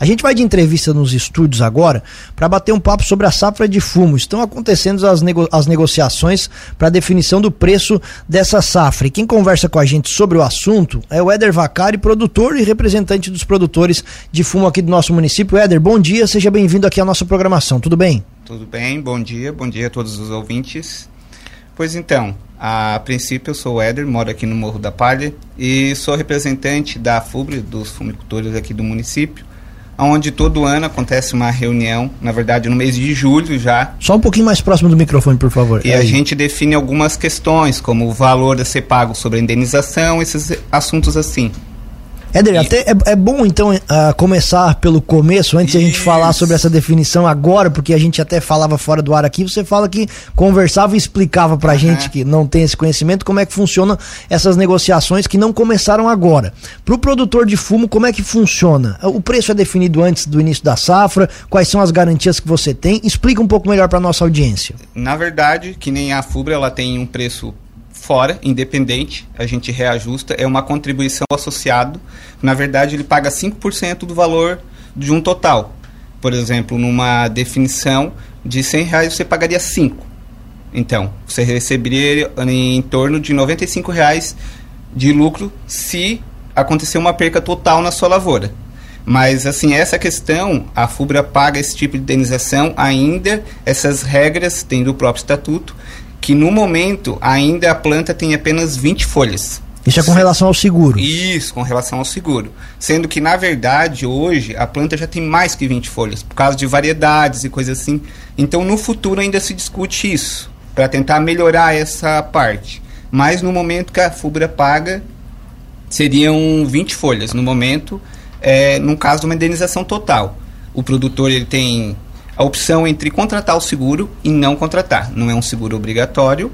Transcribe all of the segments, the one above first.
A gente vai de entrevista nos estúdios agora para bater um papo sobre a safra de fumo. Estão acontecendo as, nego as negociações para definição do preço dessa safra. E quem conversa com a gente sobre o assunto é o Éder Vacari, produtor e representante dos produtores de fumo aqui do nosso município. Éder, bom dia, seja bem-vindo aqui à nossa programação. Tudo bem? Tudo bem, bom dia, bom dia a todos os ouvintes. Pois então, a princípio eu sou o Éder, moro aqui no Morro da Palha e sou representante da FUBRE, dos fumicultores aqui do município, onde todo ano acontece uma reunião, na verdade no mês de julho já. Só um pouquinho mais próximo do microfone, por favor. E é a gente define algumas questões, como o valor a ser pago sobre a indenização, esses assuntos assim. Éder, até é, é, bom então uh, começar pelo começo, antes de a gente falar sobre essa definição agora, porque a gente até falava fora do ar aqui, você fala que conversava e explicava pra uhum. gente que não tem esse conhecimento como é que funcionam essas negociações que não começaram agora. Pro produtor de fumo, como é que funciona? O preço é definido antes do início da safra, quais são as garantias que você tem? Explica um pouco melhor para nossa audiência. Na verdade, que nem a FUBRA, ela tem um preço fora, independente, a gente reajusta, é uma contribuição associado. Na verdade, ele paga 5% do valor de um total. Por exemplo, numa definição de 100 reais você pagaria 5. Então, você receberia em torno de 95 reais de lucro se acontecer uma perca total na sua lavoura. Mas, assim, essa questão, a FUBRA paga esse tipo de indenização ainda, essas regras têm do próprio estatuto, que no momento ainda a planta tem apenas 20 folhas. Isso é com relação ao seguro? Isso, com relação ao seguro. Sendo que, na verdade, hoje a planta já tem mais que 20 folhas, por causa de variedades e coisas assim. Então, no futuro ainda se discute isso, para tentar melhorar essa parte. Mas no momento que a FUBRA paga, seriam 20 folhas. No momento, é, no caso de uma indenização total. O produtor ele tem a opção entre contratar o seguro e não contratar. Não é um seguro obrigatório.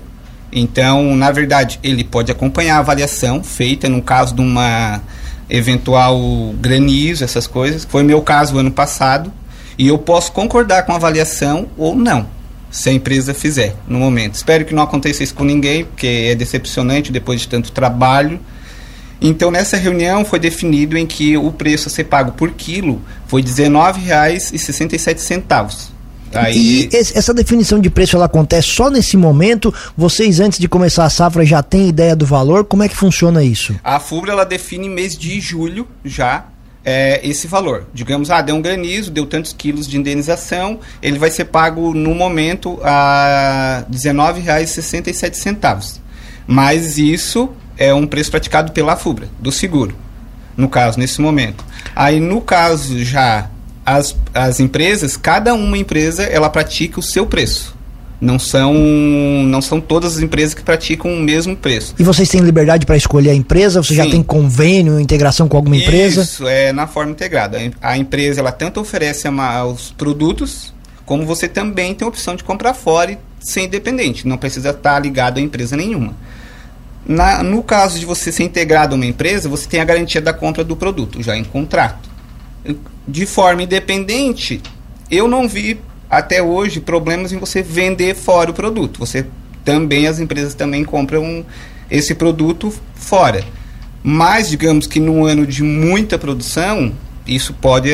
Então, na verdade, ele pode acompanhar a avaliação feita no caso de uma eventual granizo, essas coisas. Foi meu caso ano passado. E eu posso concordar com a avaliação ou não, se a empresa fizer no momento. Espero que não aconteça isso com ninguém, porque é decepcionante depois de tanto trabalho então, nessa reunião foi definido em que o preço a ser pago por quilo foi R$ 19,67. Aí... E essa definição de preço ela acontece só nesse momento? Vocês, antes de começar a safra, já têm ideia do valor? Como é que funciona isso? A FUBRA ela define mês de julho já é, esse valor. Digamos, ah, deu um granizo, deu tantos quilos de indenização, ele vai ser pago no momento a R$ 19,67. Mas isso é um preço praticado pela FUBRA, do seguro, no caso, nesse momento. Aí, no caso já, as, as empresas, cada uma empresa, ela pratica o seu preço. Não são, não são todas as empresas que praticam o mesmo preço. E vocês têm liberdade para escolher a empresa? Você Sim. já tem convênio, integração com alguma empresa? Isso, é na forma integrada. A empresa, ela tanto oferece os produtos, como você também tem a opção de comprar fora e ser independente. Não precisa estar ligado a empresa nenhuma. Na, no caso de você ser integrado a uma empresa, você tem a garantia da compra do produto, já em contrato. De forma independente, eu não vi até hoje problemas em você vender fora o produto. Você também, as empresas também compram esse produto fora. Mas, digamos que num ano de muita produção, isso pode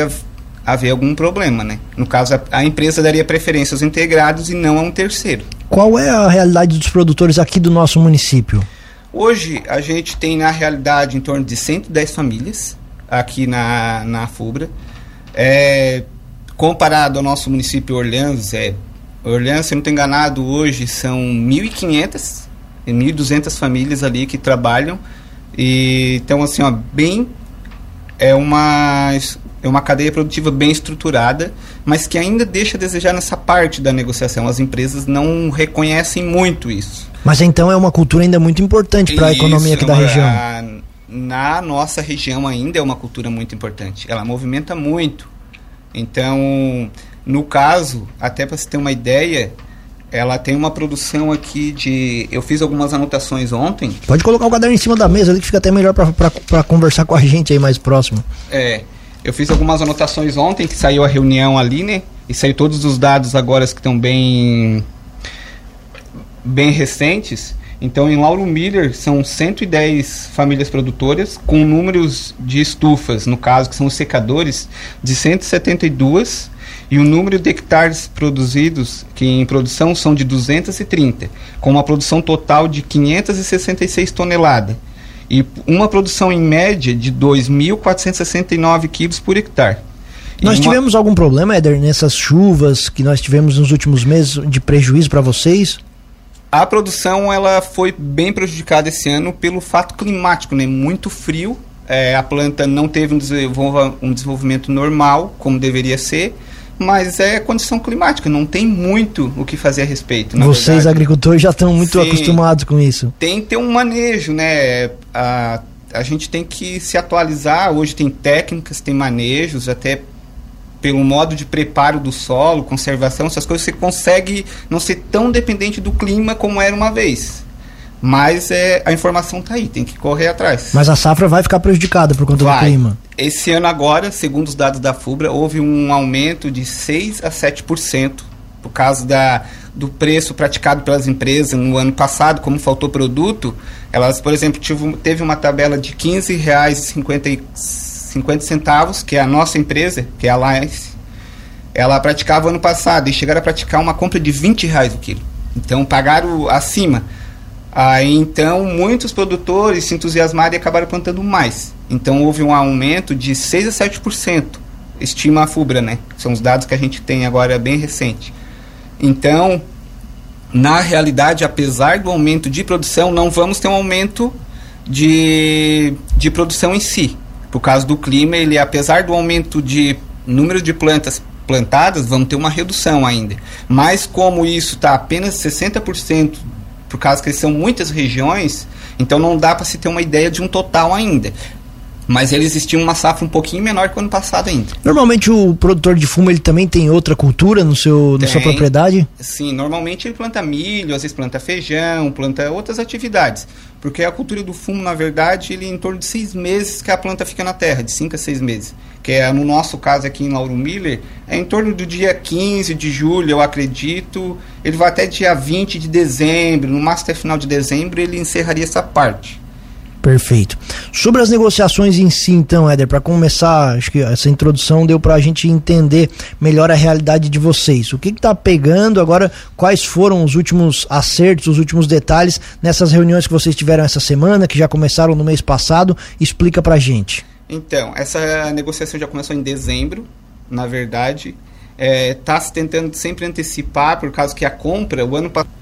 haver algum problema, né? No caso, a, a, empresa daria preferência aos integrados e não a um terceiro. Qual é a realidade dos produtores aqui do nosso município? Hoje a gente tem na realidade em torno de 110 famílias aqui na, na FUBRA. É, comparado ao nosso município Orleans, é, Orleans, se não estou enganado, hoje são 1.500, 1.200 famílias ali que trabalham. E, então, assim, ó, bem, é uma, é uma cadeia produtiva bem estruturada, mas que ainda deixa a desejar nessa parte da negociação. As empresas não reconhecem muito isso. Mas então é uma cultura ainda muito importante para a economia aqui da região. A, na nossa região ainda é uma cultura muito importante. Ela movimenta muito. Então, no caso, até para você ter uma ideia, ela tem uma produção aqui de. Eu fiz algumas anotações ontem. Pode colocar o caderno em cima da mesa ali que fica até melhor para conversar com a gente aí mais próximo. É. Eu fiz algumas anotações ontem que saiu a reunião ali, né? E saiu todos os dados agora que estão bem bem recentes Então, em Lauro Miller, são 110 famílias produtoras, com números de estufas, no caso, que são os secadores, de 172, e o número de hectares produzidos, que em produção são de 230, com uma produção total de 566 toneladas, e uma produção em média de 2.469 quilos por hectare. Nós tivemos algum problema, Éder, nessas chuvas que nós tivemos nos últimos meses de prejuízo para vocês? A produção ela foi bem prejudicada esse ano pelo fato climático, né? Muito frio, é, a planta não teve um, desenvolva, um desenvolvimento normal, como deveria ser, mas é condição climática, não tem muito o que fazer a respeito. Vocês, verdade. agricultores, já estão muito Sim, acostumados com isso. Tem que ter um manejo, né? A, a gente tem que se atualizar. Hoje tem técnicas, tem manejos, até pelo modo de preparo do solo, conservação, essas coisas, você consegue não ser tão dependente do clima como era uma vez. Mas é, a informação está aí, tem que correr atrás. Mas a safra vai ficar prejudicada por conta vai. do clima. Esse ano agora, segundo os dados da FUBRA, houve um aumento de 6 a 7% por causa da, do preço praticado pelas empresas no ano passado, como faltou produto, elas, por exemplo, tive, teve uma tabela de R$ 15,50 50 centavos, que é a nossa empresa, que é a Alliance, ela praticava ano passado e chegaram a praticar uma compra de 20 reais o quilo. Então pagaram acima. Aí então muitos produtores se entusiasmaram e acabaram plantando mais. Então houve um aumento de 6 a 7%, estima a FUBRA, né? São os dados que a gente tem agora bem recente. Então, na realidade, apesar do aumento de produção, não vamos ter um aumento de, de produção em si por causa do clima, ele apesar do aumento de número de plantas plantadas, vamos ter uma redução ainda. Mas como isso está apenas 60%, por causa que são muitas regiões, então não dá para se ter uma ideia de um total ainda. Mas eles estiam uma safra um pouquinho menor que o ano passado ainda. Normalmente o produtor de fumo ele também tem outra cultura no seu, na sua propriedade? Sim, normalmente ele planta milho, às vezes planta feijão, planta outras atividades. Porque a cultura do fumo, na verdade, ele é em torno de seis meses que a planta fica na terra, de cinco a seis meses. Que é, no nosso caso aqui em Lauro Miller, é em torno do dia 15 de julho, eu acredito. Ele vai até dia 20 de dezembro, no máximo até final de dezembro, ele encerraria essa parte. Perfeito. Sobre as negociações em si, então, Éder, para começar, acho que essa introdução deu para a gente entender melhor a realidade de vocês. O que está pegando agora? Quais foram os últimos acertos, os últimos detalhes nessas reuniões que vocês tiveram essa semana, que já começaram no mês passado? Explica para a gente. Então, essa negociação já começou em dezembro, na verdade. Está é, tá se tentando sempre antecipar, por causa que a compra, o ano passado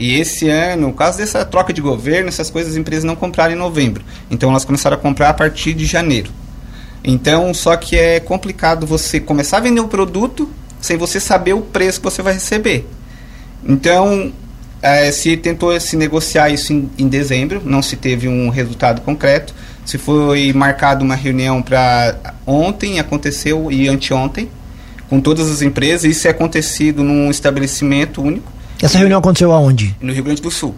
e esse ano, por causa dessa troca de governo, essas coisas as empresas não compraram em novembro. Então elas começaram a comprar a partir de janeiro. Então, só que é complicado você começar a vender um produto sem você saber o preço que você vai receber. Então, é, se tentou se negociar isso em, em, dezembro, não se teve um resultado concreto. Se foi marcado uma reunião para ontem, aconteceu e anteontem, com todas as empresas. Isso é acontecido num estabelecimento único essa reunião aconteceu aonde? No Rio Grande do Sul,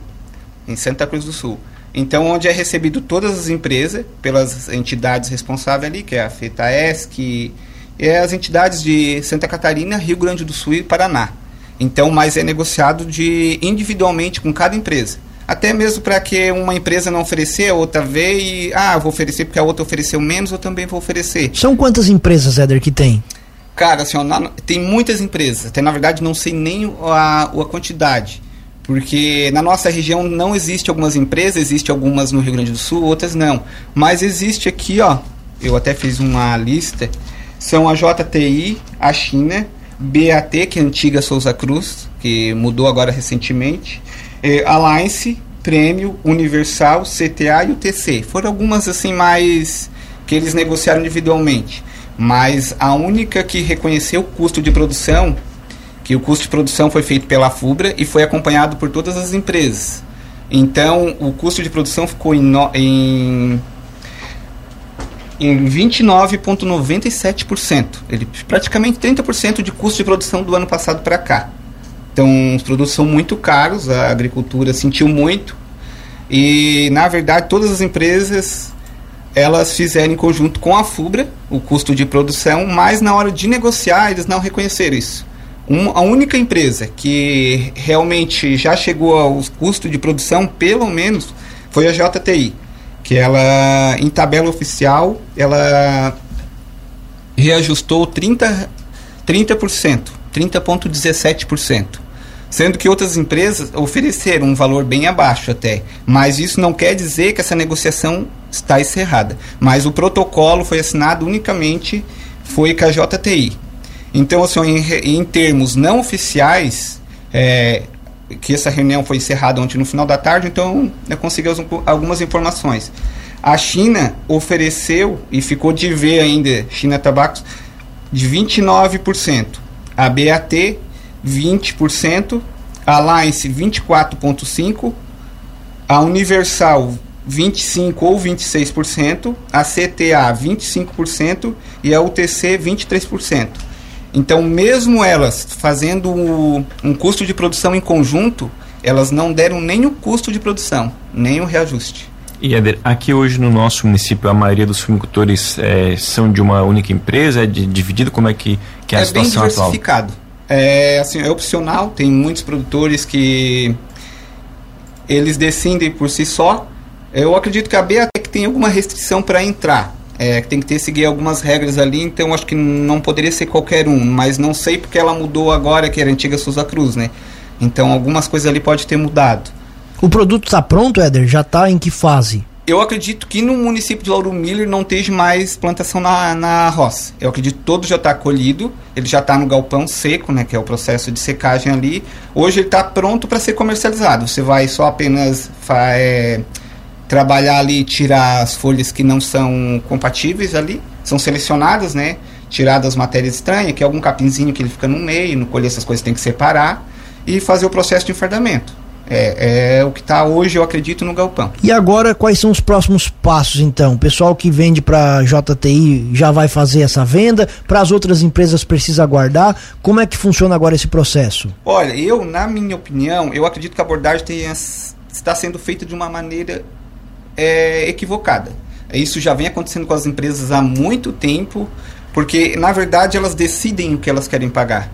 em Santa Cruz do Sul. Então, onde é recebido todas as empresas, pelas entidades responsáveis ali, que é a FETAESC, e as entidades de Santa Catarina, Rio Grande do Sul e Paraná. Então, mas é negociado de individualmente com cada empresa. Até mesmo para que uma empresa não oferecer, a outra vê e, ah, vou oferecer porque a outra ofereceu menos, eu também vou oferecer. São quantas empresas, Éder, que tem? Cara, assim, ó, na, tem muitas empresas. Até na verdade não sei nem a, a quantidade. Porque na nossa região não existe algumas empresas, existe algumas no Rio Grande do Sul, outras não. Mas existe aqui, ó, eu até fiz uma lista, são a JTI, a China, BAT, que é antiga Souza Cruz, que mudou agora recentemente, é, Alliance, Prêmio, Universal, CTA e o TC. Foram algumas assim mais que eles negociaram individualmente mas a única que reconheceu o custo de produção, que o custo de produção foi feito pela FUBRA e foi acompanhado por todas as empresas. Então, o custo de produção ficou em, em, em 29,97%. Ele praticamente 30% de custo de produção do ano passado para cá. Então, os produtos são muito caros, a agricultura sentiu muito. E, na verdade, todas as empresas elas fizeram em conjunto com a FUBRA o custo de produção, mas na hora de negociar eles não reconheceram isso. Um, a única empresa que realmente já chegou aos custos de produção, pelo menos, foi a JTI, que ela, em tabela oficial, ela reajustou 30, 30%, 30,17%. Sendo que outras empresas ofereceram um valor bem abaixo até. Mas isso não quer dizer que essa negociação está encerrada. Mas o protocolo foi assinado unicamente foi com a JTI. Então, assim, em, em termos não oficiais, é, que essa reunião foi encerrada ontem no final da tarde, então eu consegui algumas informações. A China ofereceu e ficou de ver ainda, China Tabacos, de 29%. A BAT, 20%. A Alliance, 24,5%. A Universal, 25% ou 26%. A CTA, 25%. E a UTC, 23%. Então, mesmo elas fazendo um custo de produção em conjunto, elas não deram nem o custo de produção, nem o reajuste. E Eder, aqui hoje no nosso município a maioria dos fumicultores é, são de uma única empresa, é de, dividido, como é que, que é, é a situação bem diversificado. Atual? É, assim, é opcional, tem muitos produtores que eles decidem por si só. Eu acredito que a BATEC tem alguma restrição para entrar, é, tem que ter seguir algumas regras ali, então acho que não poderia ser qualquer um, mas não sei porque ela mudou agora, que era a antiga Souza Cruz, né? Então algumas coisas ali pode ter mudado. O produto está pronto, Éder? Já está em que fase? Eu acredito que no município de Lauro Miller não esteja mais plantação na, na roça. Eu acredito que todo já está colhido, ele já está no galpão seco, né, que é o processo de secagem ali. Hoje ele está pronto para ser comercializado. Você vai só apenas é, trabalhar ali, tirar as folhas que não são compatíveis ali, são selecionadas, né? Tirar das matérias estranhas, que é algum capinzinho que ele fica no meio, no colher essas coisas tem que separar e fazer o processo de enfardamento. É, é, o que está hoje, eu acredito, no galpão. E agora, quais são os próximos passos, então? O pessoal que vende para JTI já vai fazer essa venda? Para as outras empresas precisa aguardar? Como é que funciona agora esse processo? Olha, eu, na minha opinião, eu acredito que a abordagem tenha, está sendo feita de uma maneira é, equivocada. Isso já vem acontecendo com as empresas há muito tempo, porque na verdade elas decidem o que elas querem pagar.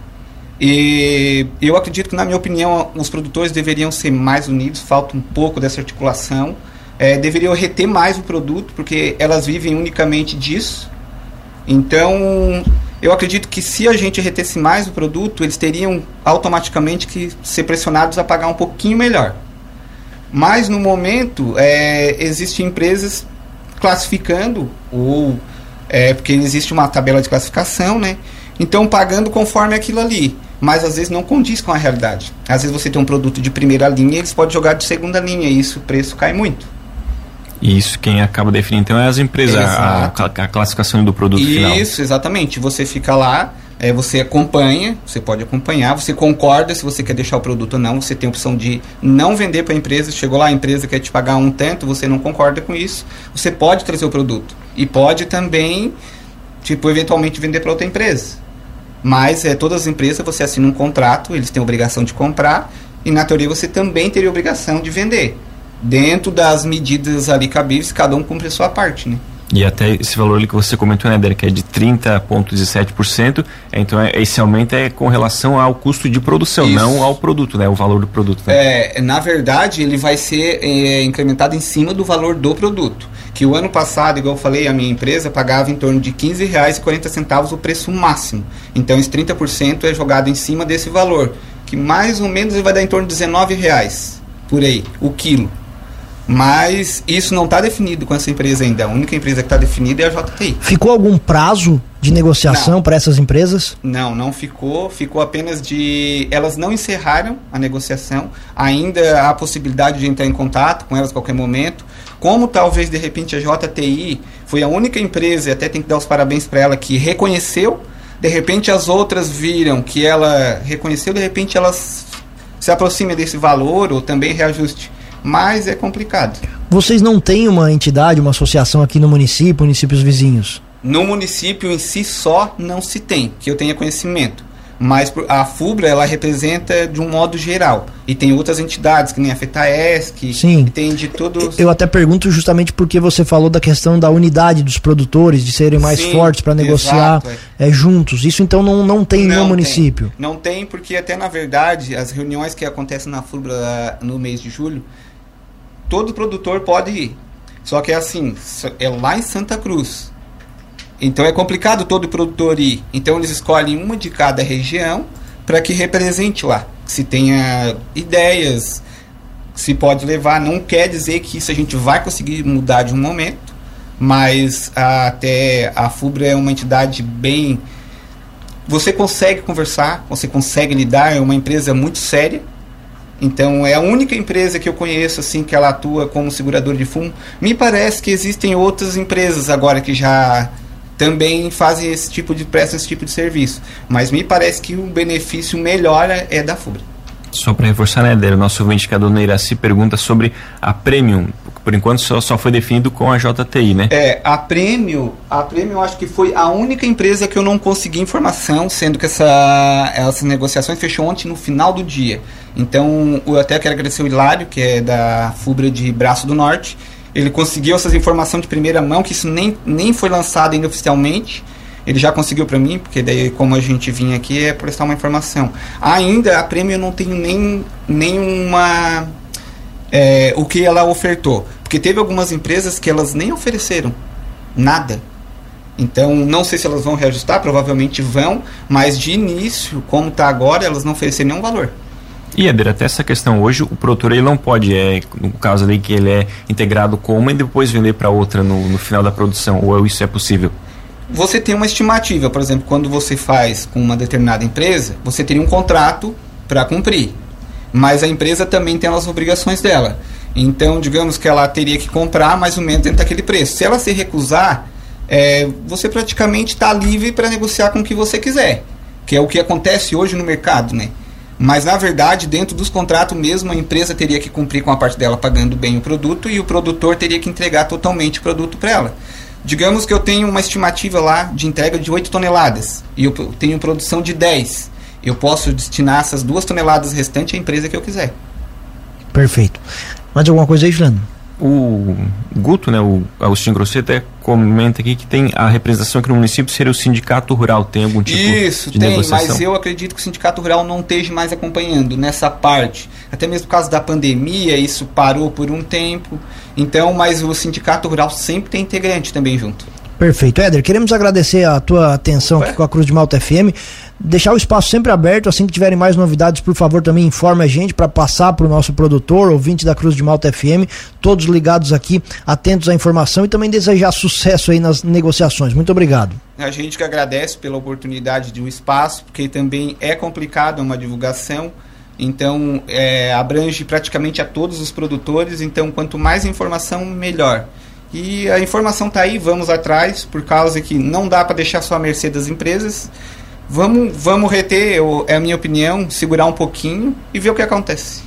E eu acredito que, na minha opinião, os produtores deveriam ser mais unidos, falta um pouco dessa articulação. É, deveriam reter mais o produto, porque elas vivem unicamente disso. Então, eu acredito que se a gente retesse mais o produto, eles teriam automaticamente que ser pressionados a pagar um pouquinho melhor. Mas no momento é, existem empresas classificando ou é, porque existe uma tabela de classificação, né? Então pagando conforme aquilo ali, mas às vezes não condiz com a realidade. Às vezes você tem um produto de primeira linha, eles podem jogar de segunda linha e isso o preço cai muito. E isso quem acaba definindo então é as empresas, a, a, classificação do produto isso, final. Isso, exatamente. Você fica lá, é, você acompanha, você pode acompanhar, você concorda se você quer deixar o produto ou não, você tem a opção de não vender para a empresa, chegou lá, a empresa quer te pagar um tanto, você não concorda com isso, você pode trazer o produto. E pode também, tipo, eventualmente vender para outra empresa. Mas é, todas as empresas você assina um contrato, eles têm obrigação de comprar, e na teoria você também teria obrigação de vender dentro das medidas ali cabíveis, cada um cumpre a sua parte, né? E até esse valor ali que você comentou, né, Derek, é de 30,17%, é, então é, esse aumento é com relação ao custo de produção, Isso. não ao produto, né, o valor do produto. Né? É, na verdade, ele vai ser é, incrementado em cima do valor do produto, que o ano passado, igual eu falei, a minha empresa pagava em torno de R$ 15,40 o preço máximo, então esse 30% é jogado em cima desse valor, que mais ou menos vai dar em torno de R$ reais por aí, o quilo. Mas isso não está definido com essa empresa ainda. A única empresa que está definida é a JTI. Ficou algum prazo de negociação para essas empresas? Não, não ficou. Ficou apenas de. Elas não encerraram a negociação. Ainda há a possibilidade de entrar em contato com elas a qualquer momento. Como talvez de repente a JTI foi a única empresa, e até tem que dar os parabéns para ela, que reconheceu. De repente as outras viram que ela reconheceu, de repente elas se aproximem desse valor ou também reajuste mas é complicado. Vocês não têm uma entidade, uma associação aqui no município, municípios vizinhos? No município em si só não se tem, que eu tenha conhecimento. Mas a FUBRA, ela representa de um modo geral. E tem outras entidades, que nem a FETAESC, Sim. tem de todos... Eu até pergunto justamente porque você falou da questão da unidade dos produtores, de serem mais Sim, fortes para negociar exato, é, juntos. Isso então não, não tem Não no tem. município. Não tem, porque até na verdade, as reuniões que acontecem na FUBRA no mês de julho, todo produtor pode ir. Só que é assim, é lá em Santa Cruz. Então é complicado todo produtor ir. Então eles escolhem uma de cada região para que represente lá. Se tenha ideias, se pode levar. Não quer dizer que isso a gente vai conseguir mudar de um momento, mas até a FUBRA é uma entidade bem. Você consegue conversar, você consegue lidar, é uma empresa muito séria. Então é a única empresa que eu conheço assim que ela atua como seguradora de fumo. Me parece que existem outras empresas agora que já também fazem esse tipo de prestam esse tipo de serviço, mas me parece que o benefício melhor é é da FUBRA. Só para reforçar, né, Eder, nosso ouvinte, é a dona Iraci, pergunta sobre a Premium. Por enquanto só, só foi definido com a JTI, né? É, a Prêmio, a Prêmio acho que foi a única empresa que eu não consegui informação, sendo que essa, essas negociações fechou ontem no final do dia. Então, eu até quero agradecer o Hilário, que é da FUBRA de Braço do Norte. Ele conseguiu essas informações de primeira mão, que isso nem, nem foi lançado ainda oficialmente. Ele já conseguiu para mim, porque daí como a gente vinha aqui é prestar uma informação. Ainda a Prêmio eu não tenho nem nenhuma é, o que ela ofertou. Porque teve algumas empresas que elas nem ofereceram nada. Então, não sei se elas vão reajustar, provavelmente vão, mas de início, como está agora, elas não ofereceram nenhum valor. E, Eder, até essa questão hoje, o produtor ele não pode, é, no caso ali que ele é integrado com uma e depois vender para outra no, no final da produção, ou isso é possível? Você tem uma estimativa, por exemplo, quando você faz com uma determinada empresa, você teria um contrato para cumprir. Mas a empresa também tem as obrigações dela. Então, digamos que ela teria que comprar mais ou menos dentro daquele preço. Se ela se recusar, é, você praticamente está livre para negociar com o que você quiser, que é o que acontece hoje no mercado, né? Mas na verdade, dentro dos contratos mesmo, a empresa teria que cumprir com a parte dela pagando bem o produto e o produtor teria que entregar totalmente o produto para ela. Digamos que eu tenho uma estimativa lá de entrega de 8 toneladas e eu tenho produção de 10. Eu posso destinar essas duas toneladas restantes à empresa que eu quiser. Perfeito. Mais alguma coisa aí, Juliano? O Guto, né, o Agostinho Grosseto, até comenta aqui que tem a representação aqui no município seria o sindicato rural. Tem algum tipo Isso, de tem, negociação? mas eu acredito que o Sindicato Rural não esteja mais acompanhando nessa parte. Até mesmo por causa da pandemia, isso parou por um tempo. Então, mas o Sindicato Rural sempre tem integrante também junto. Perfeito. Éder, queremos agradecer a tua atenção aqui com a Cruz de Malta FM. Deixar o espaço sempre aberto, assim que tiverem mais novidades, por favor, também informe a gente para passar para o nosso produtor, ouvinte da Cruz de Malta FM, todos ligados aqui, atentos à informação e também desejar sucesso aí nas negociações. Muito obrigado. A gente que agradece pela oportunidade de um espaço, porque também é complicado, uma divulgação. Então, é, abrange praticamente a todos os produtores. Então, quanto mais informação, melhor. E a informação está aí, vamos atrás, por causa que não dá para deixar só a mercê das empresas. Vamos, vamos reter, eu- é a minha opinião, segurar um pouquinho e ver o que acontece.